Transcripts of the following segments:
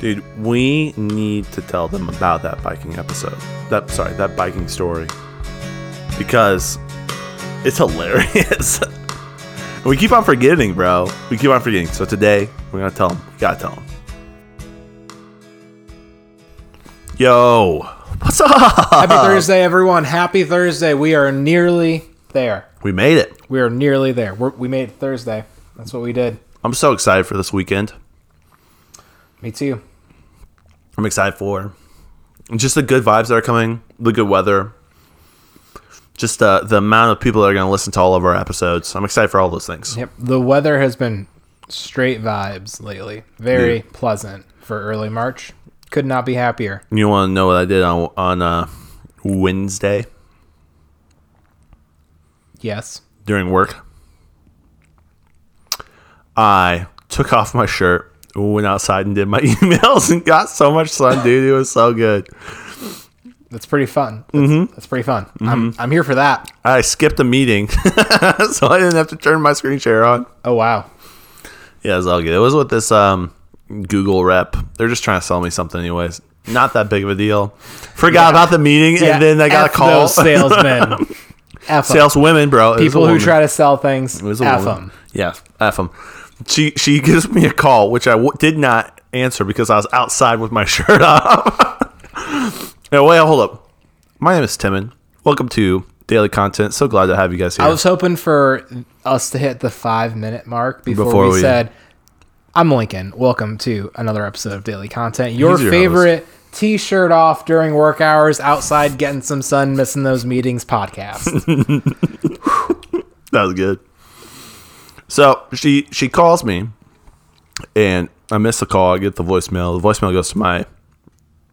Dude, we need to tell them about that biking episode. That sorry, that biking story. Because it's hilarious. we keep on forgetting, bro. We keep on forgetting. So today, we're gonna tell them. We gotta tell them. Yo, what's up? Happy Thursday, everyone. Happy Thursday. We are nearly there. We made it. We are nearly there. We're, we made it Thursday. That's what we did. I'm so excited for this weekend. Me too. I'm excited for just the good vibes that are coming, the good weather, just uh, the amount of people that are going to listen to all of our episodes. I'm excited for all those things. Yep. The weather has been straight vibes lately. Very Yeah. pleasant for early March. Could not be happier. You want to know what I did on on uh, Wednesday Yes. during work? I took off my shirt, went outside, and did my emails, and got so much sun, dude. It was so good. That's pretty fun. That's, that's pretty fun. I'm, I'm here for that. I skipped a meeting, so I didn't have to turn my screen share on. Oh, wow. Yeah, it was all good. It was with this um, Google rep. They're just trying to sell me something, anyways. Not that big of a deal. Forgot about the meeting, and then I got F a call. Those salesmen. F 'em. Sales women, bro. It People who try to sell things. It was a F them. Yeah, f them. She she gives me a call, which I w- did not answer because I was outside with my shirt off. no, wait, hold up. My name is Timon. Welcome to Daily Content. So glad to have you guys here. I was hoping for us to hit the five minute mark before, Before we, we- said, I'm Lincoln. Welcome to another episode of Daily Content. Your your favorite t shirt off during work hours, outside getting some sun, missing those meetings podcast. that was good. So she she calls me, and I miss the call. I get the voicemail. The voicemail goes to my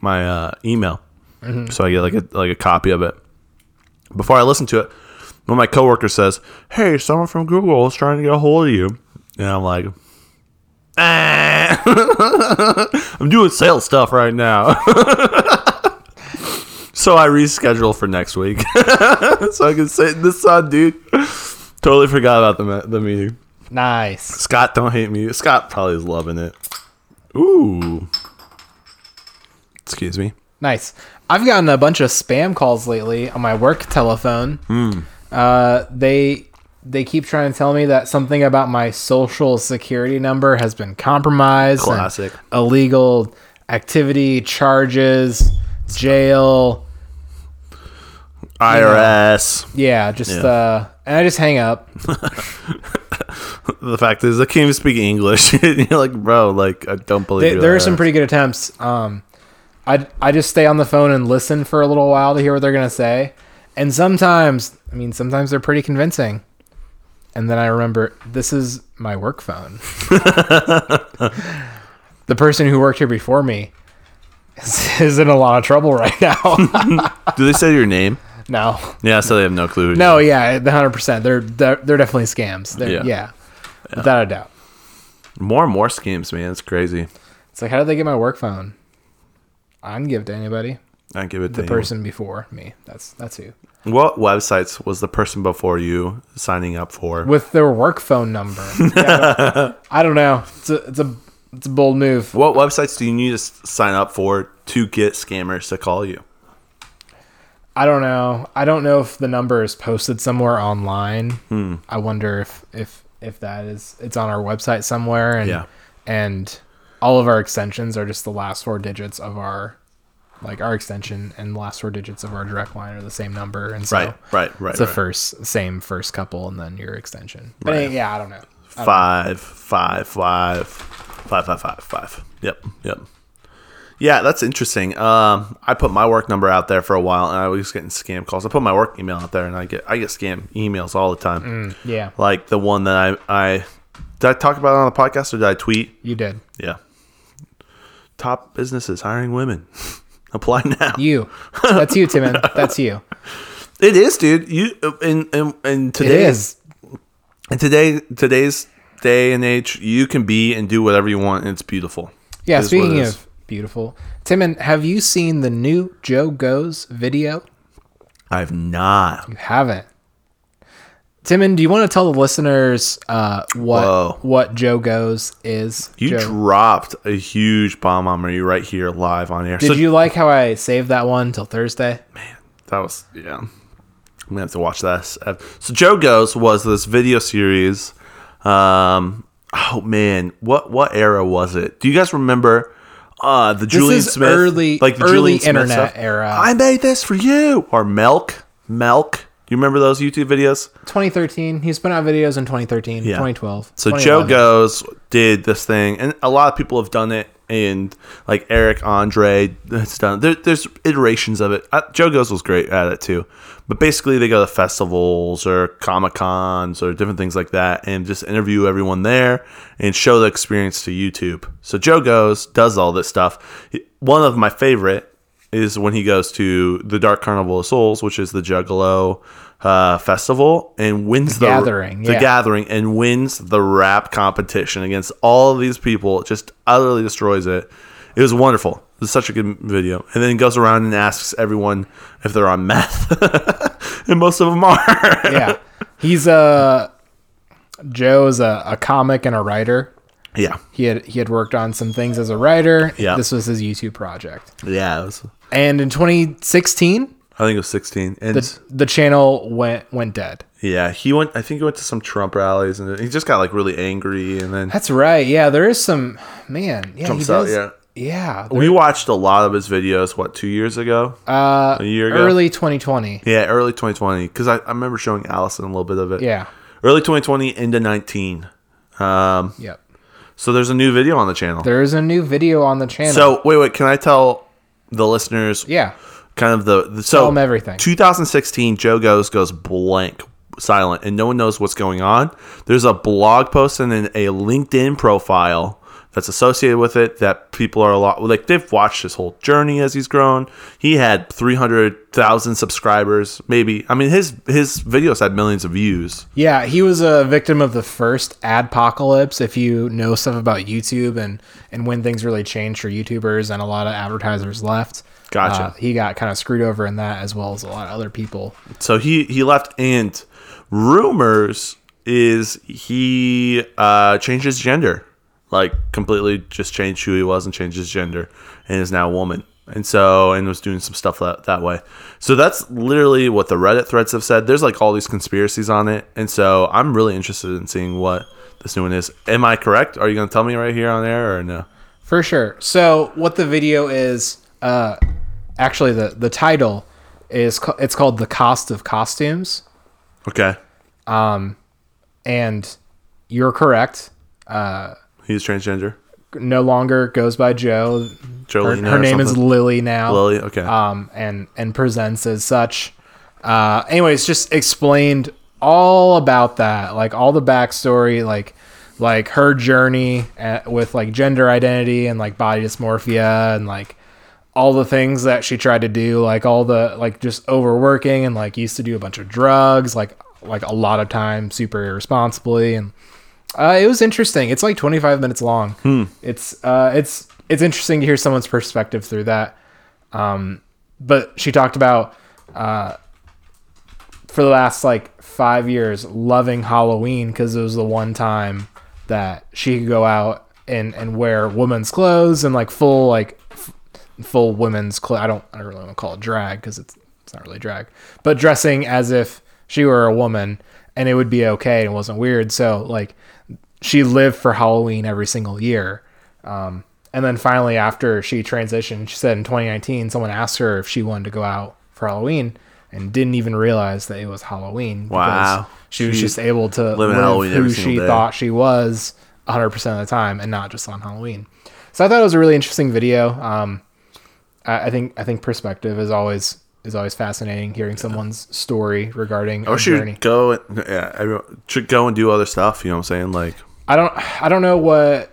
my uh, email, so I get like a like a copy of it. Before I listen to it, one of my coworker says, "Hey, someone from Google is trying to get a hold of you," and I'm like. "Ah." I'm doing sales stuff right now. so I reschedule for next week. so I can sit in the sun, dude. Totally forgot about the the meeting. nice. Scott, don't hate me. Scott probably is loving it. Ooh. Excuse me. Nice. I've gotten a bunch of spam calls lately on my work telephone. Hmm. Uh, they they keep trying to tell me that something about my social security number has been compromised. Classic. Illegal activity charges, jail. IRS. Yeah, just Yeah. uh, and I just hang up. The fact is, I can't even speak English. You're like, bro, like, I don't believe you. there are some pretty good attempts. Um, I I just stay on the phone and listen for a little while to hear what they're gonna say, and sometimes, I mean, sometimes they're pretty convincing. And then I remember this is my work phone. the person who worked here before me is, is in a lot of trouble right now. Do they say your name? No, Yeah, so they have no clue. no, yeah, the hundred percent. They're they're they're definitely scams. They're, Yeah. yeah, without a doubt. More and more schemes, man. It's crazy. It's like, how did they get my work phone? I didn't give it to anybody. I give it to The person before me. That's that's who. What websites was the person before you signing up for? with their work phone number. Yeah, I, don't, know. It's a it's a it's a bold move. What websites do you need to sign up for to get scammers to call you? I don't know. I don't know if the number is posted somewhere online. Hmm. I wonder if if if that is it's on our website somewhere and Yeah. and all of our extensions are just the last four digits of our like our extension and the last four digits of our direct line are the same number and so Right, right, right. it's the right. first same first couple and then your extension. But Right. yeah, I don't know. I don't know. five, five, five, five, five, five, five. Yep, yep. Yeah, that's interesting. Um, I put my work number out there for a while, and I was getting scam calls. I put my work email out there, and I get I get scam emails all the time. Mm, Yeah, Like the one that I I did I talk about on the podcast or did I tweet? you did. Yeah. Top businesses hiring women. Apply now. You. That's you, Timon. That's you. It is, dude. You and and, in It today is. And today today's day and age, you can be and do whatever you want, and it's beautiful. Yeah, It speaking of beautiful, Timon, have you seen the new Joe Goes video? I've not. You haven't. Timon, do you want to tell the listeners uh, what Whoa. what Joe Goes is? You Joe? dropped a huge bomb on me right here live on air. Did so you like how I saved that one till Thursday? Man, that was yeah. I'm gonna have to watch this. So Joe Goes was this video series. Um, oh man, what what era was it? Do you guys remember? Uh, the Julian Smith, early- like the early Julian Smith internet era. I made this for you, or Milk, Milk. You remember those YouTube videos? 2013. He's put out videos in 2013, Yeah. 2012. So Joe Goes did this thing, and a lot of people have done it, and like Eric Andre has done. There, there's iterations of it. Joe Goes was great at it too, but basically they go to festivals or comic cons or different things like that, and just interview everyone there and show the experience to YouTube. So Joe Goes does all this stuff. One of my favorite is when he goes to the Dark Carnival of Souls, which is the Juggalo uh, festival, and wins the, Gathering, the yeah. gathering, and wins the rap competition against all of these people. Just utterly destroys it. It was wonderful. It was such a good video. And then he goes around and asks everyone if they're on meth, and most of them are. yeah, he's a Joe's a, a comic and a writer. Yeah, He had he had worked on some things as a writer. Yeah. this was his YouTube project. yeah. It was, And in 2016, I think it was 16, and the the channel went went dead. yeah, he went. I think he went to some Trump rallies, and he just got like really angry, and then That's right. Yeah, there is some man. Yeah, Jumps he out, does. yeah. yeah. we watched a lot of his videos. What two years ago? uh, a year ago? early 2020. Yeah, early 2020. Because I, I remember showing Allison a little bit of it. Yeah. Early 2020 into 19. Um, Yep. So there's a new video on the channel. There is a new video on the channel. So wait, wait. Can I tell the listeners yeah, kind of the, the so Tell 'em everything. 2016, Joe goes goes blank, silent, and no one knows what's going on. There's a blog post and then a LinkedIn profile that's associated with it that people are a lot like they've watched his whole journey as he's grown. He had 300,000 subscribers, maybe. I mean his his videos had millions of views. yeah. He was a victim of the first adpocalypse. If you know stuff about YouTube and and when things really changed for YouTubers and a lot of advertisers left. Gotcha. uh, he got kind of screwed over in that as well as a lot of other people. So he he left and rumors is he uh changed his gender. Like completely just changed who he was and changed his gender and is now a woman. And so and was doing some stuff that, that way. So that's literally what the Reddit threads have said. There's like all these conspiracies on it. And so I'm really interested in seeing what this new one is. Am I correct? Are you gonna tell me right here on air or no? For sure. So what the video is, uh, actually the the title is it's called the cost of costumes, Okay. Um and you're correct. Uh, He's transgender. no longer goes by Joe. Her, Jolene her name is? Lily now. Lily, okay. Um, and and presents as such. Uh, anyways, just explained all about that, like all the backstory, like like her journey uh with like gender identity and like body dysmorphia and like all the things that she tried to do, like all the like just overworking and like used to do a bunch of drugs, like like a lot of time super irresponsibly and uh, it was interesting. It's like 25 minutes long. Hmm. It's uh, it's it's interesting to hear someone's perspective through that. Um, but she talked about uh, for the last like five years loving Halloween because it was the one time that she could go out and and wear women's clothes and like full like f- full women's clothes. I don't I don't really want to call it drag because it's it's not really drag, but dressing as if she were a woman and it would be okay and it wasn't weird. So like she lived for Halloween every single year. Um, and then finally, after she transitioned, she said in 2019, someone asked her if she wanted to go out for Halloween and didn't even realize that it was Halloween. Wow. She was just able to live Halloween who she day. thought she was 100% of the time and not just on Halloween. So I thought it was a really interesting video. Um, I, I think I think perspective is always is always fascinating hearing someone's story regarding I a wish journey. go and yeah, everyone should go and do other stuff, you know what I'm saying? Like I don't I don't know what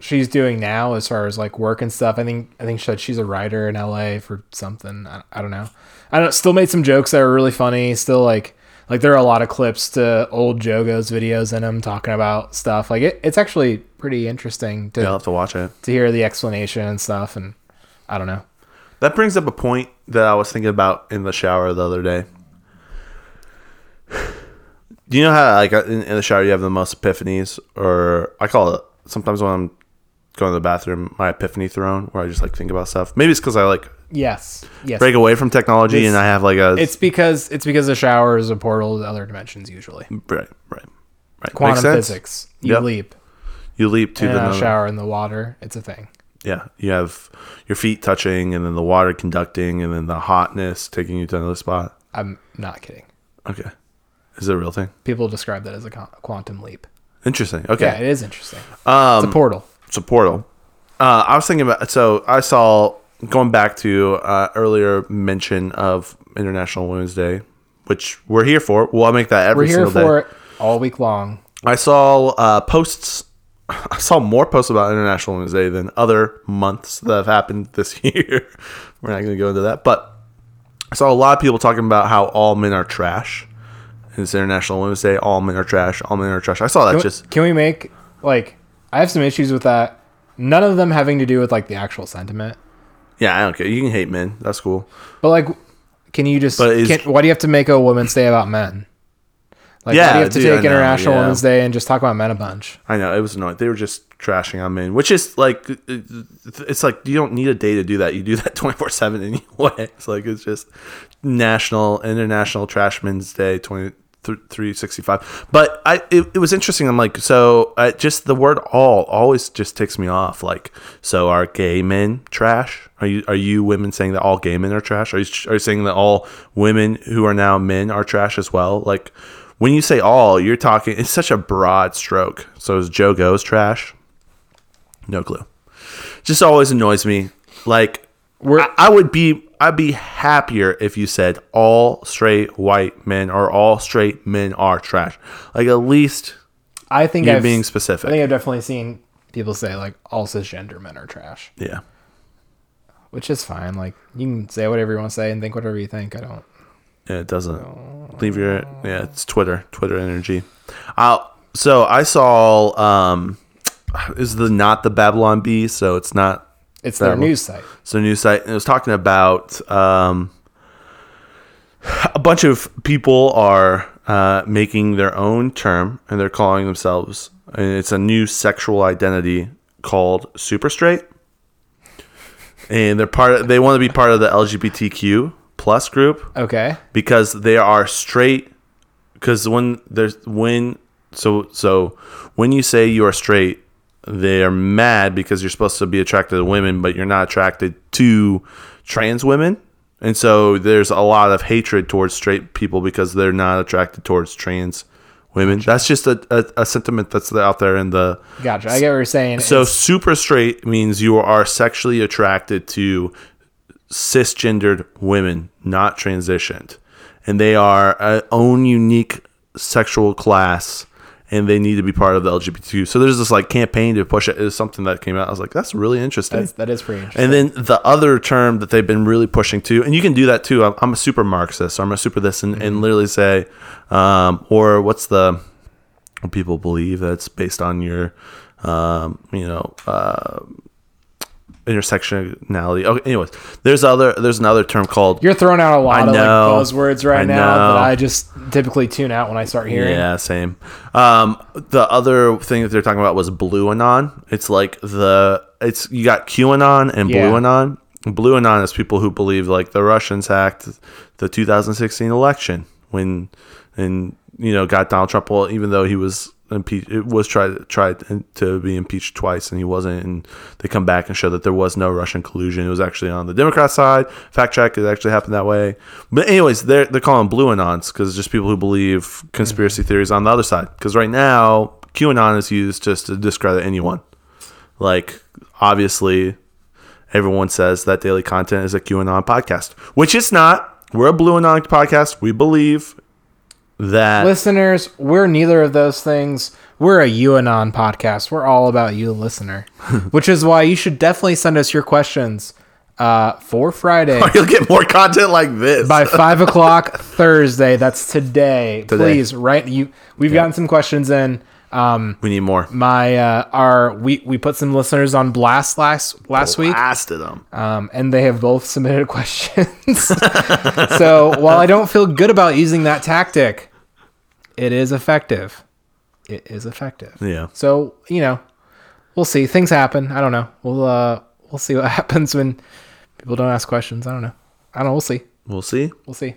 she's doing now as far as like work and stuff. I think I think she said she's a writer in LA for something. I, I don't know. I don't still made some jokes that were really funny. Still like like there are a lot of clips to old Joe Goes videos in them talking about stuff. Like it, it's actually pretty interesting to yeah, I'll have to watch it. to hear the explanation and stuff. And I don't know. That brings up a point that I was thinking about in the shower the other day. Do you know how like uh, in, in the shower you have the most epiphanies, or I call it sometimes when I'm going to the bathroom my epiphany throne, where I just like think about stuff. Maybe it's because I like Yes. Yes. break away from technology This- and I have like a It's because it's because the shower is a portal to other dimensions usually. right, right, right. Quantum physics. You Yep. leap You leap to in the shower in the water. It's a thing. Yeah, you have your feet touching, and then the water conducting, and then the hotness taking you to another spot. I'm not kidding. Okay, is it a real thing? People describe that as a quantum leap. Interesting. Okay, yeah, it is interesting. um, It's a portal. it's a portal. Uh, I was thinking about so I saw going back to uh, earlier mention of International Women's Day, which we're here for. Well, I make that every We're here single for day. it all week long. I saw uh, posts. I saw more posts about International Women's Day than other months that have happened this year. We're not going to go into that, but I saw a lot of people talking about how all men are trash. It's International Women's Day. All men are trash. All men are trash. I saw that Can we, just can we make like I have some issues with that. None of them having to do with like the actual sentiment. yeah. I don't care. You can hate men. That's cool. But like, can you just? Is- can, why do you have to make a Women's Day about men? Like, why Yeah, do you have to dude, take know, International yeah. Women's Day and just talk about men a bunch? I know it was annoying. They were just trashing on men, which is like uh, it's like you don't need a day to do that. You do that twenty four seven anyway. It's like it's just National International Trash Men's Day twenty three sixty five. But I it, it was interesting. I'm like so I, just the word all always just ticks me off. Like so are gay men trash? Are you are you women saying that all gay men are trash? Are you are you saying that all women who are now men are trash as well? Like when you say all, you're talking. It's such a broad stroke. So is Joe Goes trash? No clue. Just always annoys me. Like We're I, I would be I'd be happier if you said all straight white men or all straight men are trash. Like at least I think you're I've, being specific. I think I've definitely seen people say like all cisgender men are trash, yeah. which is fine. Like you can say whatever you want to say and think whatever you think. I don't. Yeah, it doesn't leave your yeah. It's Twitter, Twitter energy. Uh, so I saw um, is the not the Babylon Bee. So it's not It's their news site. So news site and it was talking about um, a bunch of people are uh, making their own term and they're calling themselves and it's a new sexual identity called super straight and they're part of, they want to be part of the LGBTQ plus group Okay. because they are straight because when there's when so so when you say you are straight they're mad because you're supposed to be attracted to women but you're not attracted to trans women and so there's a lot of hatred towards straight people because they're not attracted towards trans women that's just a, a, a sentiment that's out there in the Gotcha. I get what you're saying. so It's- super straight means you are sexually attracted to cisgendered women, not transitioned, and they are a own unique sexual class, and they need to be part of the LGBTQ. So there's this like campaign to push it. Is something that came out. I was like, that's really interesting. that's, that is pretty interesting. And then the other term that they've been really pushing too, and you can do that too. I'm, I'm a super Marxist, or I'm a super this, and, and literally say, um, or what's the people believe that's based on your, um, you know, uh, intersectionality. Okay, anyways, there's other there's another term called You're throwing out a lot I of like know. buzzwords right I now that I just typically tune out when I start hearing. Yeah, same. Um, the other thing that they're talking about was Blue Anon. It's like the it's you got QAnon and Yeah. Blue Anon. Blue Anon is people who believe like the Russians hacked the 2016 election when and you know got Donald Trump. Well, even though he was impeached, it was tried tried to be impeached twice and he wasn't. And they come back and show that there was no Russian collusion. It was actually on the Democrat side. Fact check, it actually happened that way. But anyways, they're they're calling Blue Anons because just people who believe conspiracy mm-hmm. theories on the other side. Because right now QAnon is used just to discredit anyone. Like obviously everyone says that daily content is a QAnon podcast, which it's not. We're a Blue Anon podcast. We believe that Listeners, we're neither of those things. We're a UAnon podcast. We're all about you, listener. Which is why you should definitely send us your questions uh, for Friday you'll get more content like this. by five o'clock Thursday. That's today. Today. Please, right? You. We've gotten some questions in. Um, we need more. my uh, our we we put some listeners on blast last last week. Blasted them. um, and they have both submitted questions. so while I don't feel good about using that tactic, it is effective. It is effective. Yeah. So you know, we'll see. Things happen. I don't know. We'll uh, we'll see what happens when people don't ask questions. I don't know. I don't know. We'll see. We'll see. We'll see.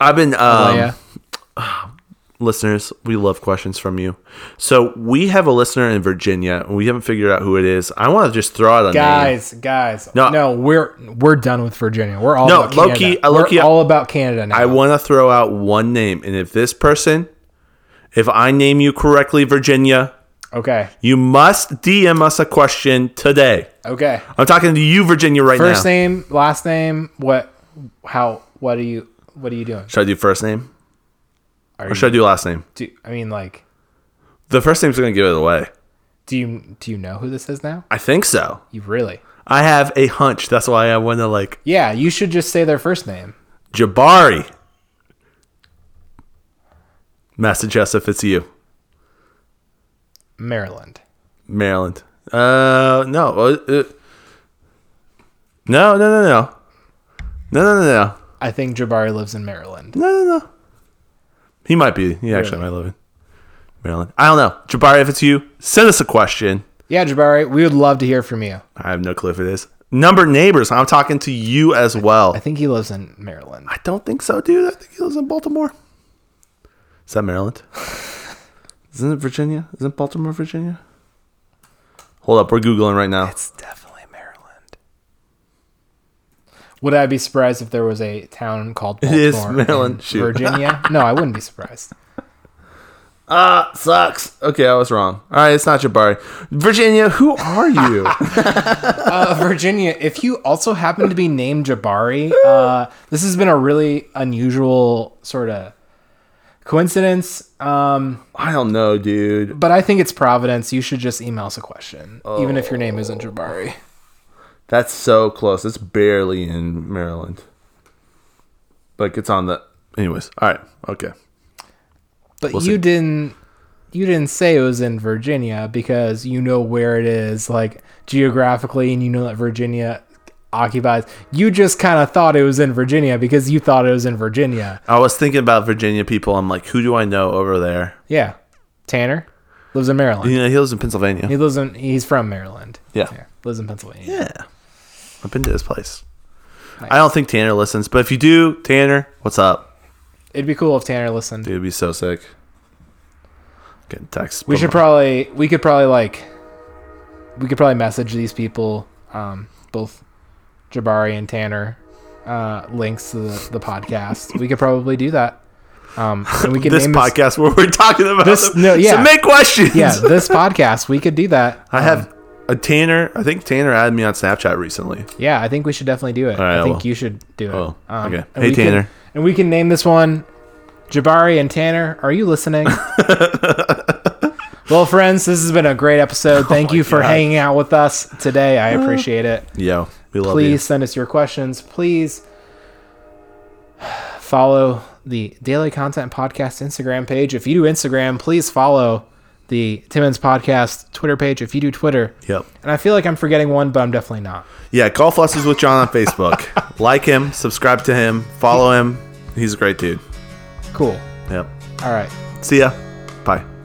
I've been um, Oh yeah. listeners, we love questions from you. So we have a listener in Virginia. and We haven't figured out who it is. I want to just throw out a name. Guys, guys, No. no, we're we're done with Virginia. We're all No, about low-key- Canada. uh, low-key, we're all about Canada now. I want to throw out one name, and if this person, if I name you correctly, Virginia, okay, you must DM us a question today. okay. I'm talking to you, Virginia, right First now. name, last name. What? How? What are you? What are you doing? Should I do first name Are or should I do last name? do, I mean, like, The first name's going to give it away. do you do you know who this is now? I think so. You really? I have a hunch. That's why I want to like Yeah, you should just say their first name. Jabari. Message us if it's you. Maryland. Maryland. Uh, no. Uh, uh, no, no, no, no. No, no, no, no. I think Jabari lives in Maryland. No, no, no. He might be. He actually might live in Maryland. I don't know. Jabari, if it's you, send us a question. Yeah, Jabari, we would love to hear from you. I have no clue if it is. Number neighbors. I'm talking to you as well. I think he lives in Maryland. I don't think so, dude. I think he lives in Baltimore. Is that Maryland? Isn't it Virginia? Isn't Baltimore Virginia? Hold up, we're googling right now. It's definitely. Would I be surprised if there was a town called Baltimore. Virginia? no, I wouldn't be surprised. Ah, sucks. Okay, I was wrong. All right, it's not Jabari. Virginia, who are you? Uh, Virginia, if you also happen to be named Jabari, uh, this has been a really unusual sort of coincidence. Um, I don't know, dude. but I think it's Providence. You should just email us a question, even if your name isn't Jabari. That's so close. It's barely in Maryland. Like it's on the. Anyways, all right, okay. But We'll you see. didn't you didn't say it was in Virginia because you know where it is like geographically and you know that Virginia occupies. You just kind of thought it was in Virginia because you thought it was in Virginia. I was thinking about Virginia people. I'm like, who do I know over there? Yeah. Tanner lives in Maryland. You know, he lives in Pennsylvania. He lives in he's from Maryland. Yeah. Yeah. Lives in Pennsylvania. Yeah. I've been to this place. I don't think Tanner listens, but if you do, Tanner, what's up? It'd be cool if Tanner listened. Dude, it'd be so sick. Getting text. We should probably we could probably like we could probably message these people um both Jabari and Tanner uh links to the, the podcast. We could probably do that. Um and we could this podcast where we're talking about This- them. no, yeah. Submit questions. Yeah, this podcast we could do that. I have a Tanner. I think Tanner added me on Snapchat recently. Yeah, I think we should definitely do it. right, I think you should do it. Oh, um, okay. and Hey, we can- Tanner. and we can name this one Jabari and Tanner. Are you listening? well, friends, this has been a great episode. Oh Thank you for God. hanging out with us today. I uh, appreciate it. Yeah, we love you. Please send us your questions. Please follow the Daily Content Podcast Instagram page. If you do Instagram, please follow the Timon's Podcast Twitter page. If you do Twitter. Yep. and I feel like I'm forgetting one, but I'm definitely not. Yeah, Golf Lessons with John on Facebook. like him, subscribe to him, follow him. He's a great dude. Cool. Yep. All right. See ya. Bye.